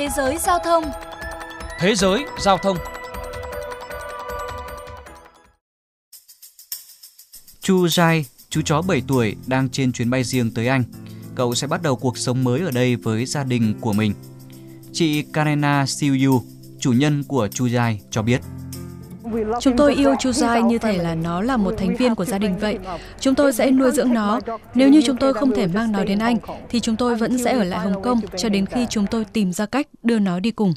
Thế giới giao thông Thế giới giao thông Chu Jai, chú chó 7 tuổi đang trên chuyến bay riêng tới Anh. Cậu sẽ bắt đầu cuộc sống mới ở đây với gia đình của mình. Chị Karena Siu chủ nhân của Chu Jai cho biết. Chúng tôi yêu Chu Jai như thể là nó là một thành viên của gia đình vậy. Chúng tôi sẽ nuôi dưỡng nó. Nếu như chúng tôi không thể mang nó đến Anh, thì chúng tôi vẫn sẽ ở lại Hồng Kông cho đến khi chúng tôi tìm ra cách đưa nó đi cùng.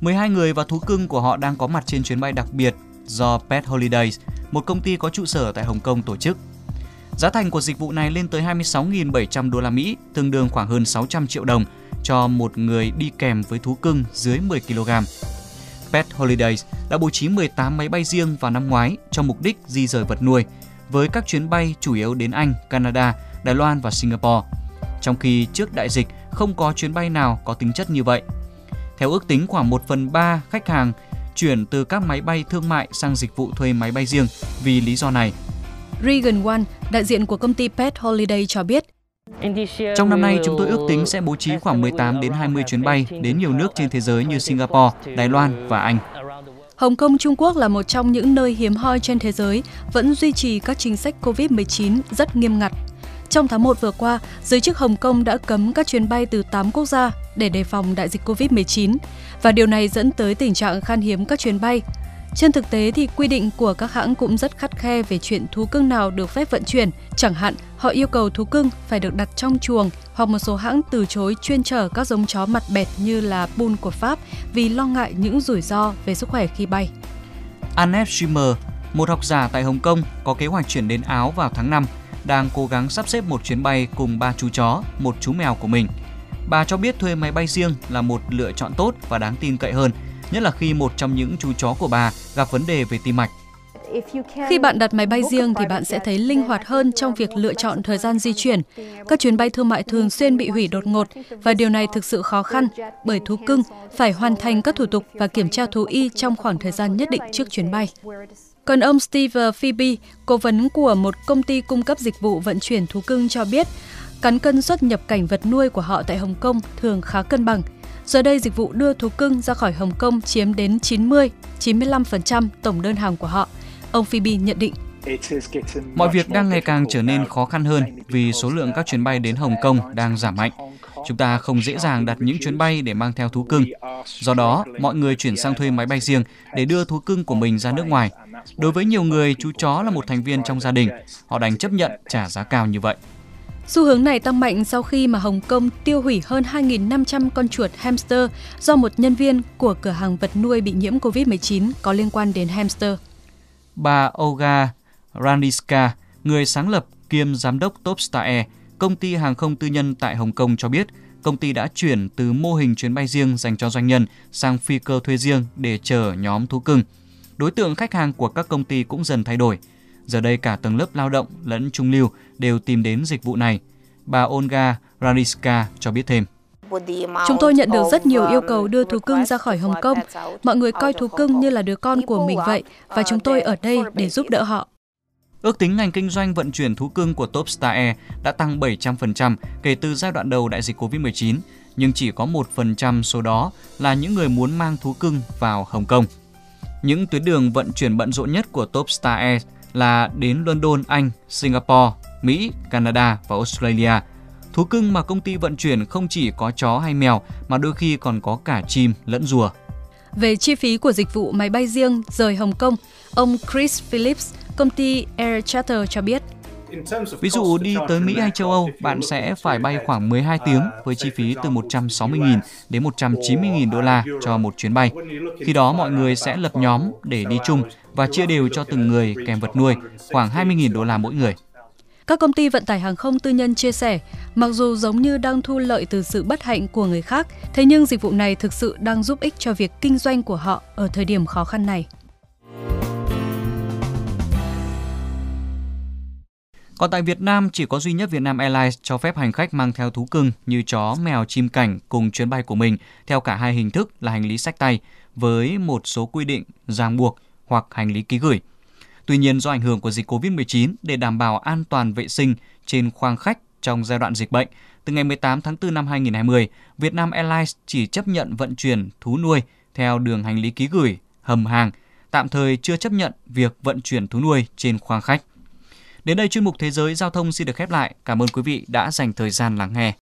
12 người và thú cưng của họ đang có mặt trên chuyến bay đặc biệt do Pet Holidays, một công ty có trụ sở tại Hồng Kông tổ chức. Giá thành của dịch vụ này lên tới 26.700 đô la Mỹ, tương đương khoảng hơn 600 triệu đồng cho một người đi kèm với thú cưng dưới 10 kg. Pet Holidays đã bố trí 18 máy bay riêng vào năm ngoái cho mục đích di rời vật nuôi, với các chuyến bay chủ yếu đến Anh, Canada, Đài Loan và Singapore. Trong khi trước đại dịch không có chuyến bay nào có tính chất như vậy. Theo ước tính khoảng 1 phần 3 khách hàng chuyển từ các máy bay thương mại sang dịch vụ thuê máy bay riêng vì lý do này. Regan One, đại diện của công ty Pet Holiday cho biết, trong năm nay, chúng tôi ước tính sẽ bố trí khoảng 18 đến 20 chuyến bay đến nhiều nước trên thế giới như Singapore, Đài Loan và Anh. Hồng Kông Trung Quốc là một trong những nơi hiếm hoi trên thế giới vẫn duy trì các chính sách COVID-19 rất nghiêm ngặt. Trong tháng 1 vừa qua, giới chức Hồng Kông đã cấm các chuyến bay từ 8 quốc gia để đề phòng đại dịch COVID-19 và điều này dẫn tới tình trạng khan hiếm các chuyến bay. Trên thực tế thì quy định của các hãng cũng rất khắt khe về chuyện thú cưng nào được phép vận chuyển, chẳng hạn họ yêu cầu thú cưng phải được đặt trong chuồng hoặc một số hãng từ chối chuyên chở các giống chó mặt bẹt như là Bull của Pháp vì lo ngại những rủi ro về sức khỏe khi bay. Annette Schimmer, một học giả tại Hồng Kông có kế hoạch chuyển đến Áo vào tháng 5, đang cố gắng sắp xếp một chuyến bay cùng ba chú chó, một chú mèo của mình. Bà cho biết thuê máy bay riêng là một lựa chọn tốt và đáng tin cậy hơn, nhất là khi một trong những chú chó của bà gặp vấn đề về tim mạch. Khi bạn đặt máy bay riêng thì bạn sẽ thấy linh hoạt hơn trong việc lựa chọn thời gian di chuyển. Các chuyến bay thương mại thường xuyên bị hủy đột ngột và điều này thực sự khó khăn bởi thú cưng phải hoàn thành các thủ tục và kiểm tra thú y trong khoảng thời gian nhất định trước chuyến bay. Còn ông Steve Phoebe, cố vấn của một công ty cung cấp dịch vụ vận chuyển thú cưng cho biết, cán cân xuất nhập cảnh vật nuôi của họ tại Hồng Kông thường khá cân bằng. Giờ đây dịch vụ đưa thú cưng ra khỏi Hồng Kông chiếm đến 90-95% tổng đơn hàng của họ. Ông Phoebe nhận định. Mọi việc đang ngày càng trở nên khó khăn hơn vì số lượng các chuyến bay đến Hồng Kông đang giảm mạnh. Chúng ta không dễ dàng đặt những chuyến bay để mang theo thú cưng. Do đó, mọi người chuyển sang thuê máy bay riêng để đưa thú cưng của mình ra nước ngoài. Đối với nhiều người, chú chó là một thành viên trong gia đình. Họ đành chấp nhận trả giá cao như vậy. Xu hướng này tăng mạnh sau khi mà Hồng Kông tiêu hủy hơn 2.500 con chuột hamster do một nhân viên của cửa hàng vật nuôi bị nhiễm COVID-19 có liên quan đến hamster. Bà Olga Raniska, người sáng lập kiêm giám đốc Topstar Air, công ty hàng không tư nhân tại Hồng Kông cho biết, công ty đã chuyển từ mô hình chuyến bay riêng dành cho doanh nhân sang phi cơ thuê riêng để chở nhóm thú cưng. Đối tượng khách hàng của các công ty cũng dần thay đổi. Giờ đây cả tầng lớp lao động lẫn trung lưu đều tìm đến dịch vụ này. Bà Olga Raniska cho biết thêm. Chúng tôi nhận được rất nhiều yêu cầu đưa thú cưng ra khỏi Hồng Kông. Mọi người coi thú cưng như là đứa con của mình vậy và chúng tôi ở đây để giúp đỡ họ. Ước tính ngành kinh doanh vận chuyển thú cưng của Topstar Air đã tăng 700% kể từ giai đoạn đầu đại dịch Covid-19, nhưng chỉ có 1% số đó là những người muốn mang thú cưng vào Hồng Kông. Những tuyến đường vận chuyển bận rộn nhất của Topstar Air là đến London, Anh, Singapore, Mỹ, Canada và Australia. Thú cưng mà công ty vận chuyển không chỉ có chó hay mèo mà đôi khi còn có cả chim lẫn rùa. Về chi phí của dịch vụ máy bay riêng rời Hồng Kông, ông Chris Phillips, công ty Air Charter cho biết. Ví dụ đi tới Mỹ hay châu Âu, bạn sẽ phải bay khoảng 12 tiếng với chi phí từ 160.000 đến 190.000 đô la cho một chuyến bay. Khi đó mọi người sẽ lập nhóm để đi chung và chia đều cho từng người kèm vật nuôi, khoảng 20.000 đô la mỗi người. Các công ty vận tải hàng không tư nhân chia sẻ, mặc dù giống như đang thu lợi từ sự bất hạnh của người khác, thế nhưng dịch vụ này thực sự đang giúp ích cho việc kinh doanh của họ ở thời điểm khó khăn này. Còn tại Việt Nam, chỉ có duy nhất Vietnam Airlines cho phép hành khách mang theo thú cưng như chó, mèo, chim cảnh cùng chuyến bay của mình theo cả hai hình thức là hành lý sách tay với một số quy định ràng buộc hoặc hành lý ký gửi. Tuy nhiên do ảnh hưởng của dịch COVID-19 để đảm bảo an toàn vệ sinh trên khoang khách trong giai đoạn dịch bệnh, Từ ngày 18 tháng 4 năm 2020, Vietnam Airlines chỉ chấp nhận vận chuyển thú nuôi theo đường hành lý ký gửi, hầm hàng, tạm thời chưa chấp nhận việc vận chuyển thú nuôi trên khoang khách. Đến đây chuyên mục Thế giới Giao thông xin được khép lại. Cảm ơn quý vị đã dành thời gian lắng nghe.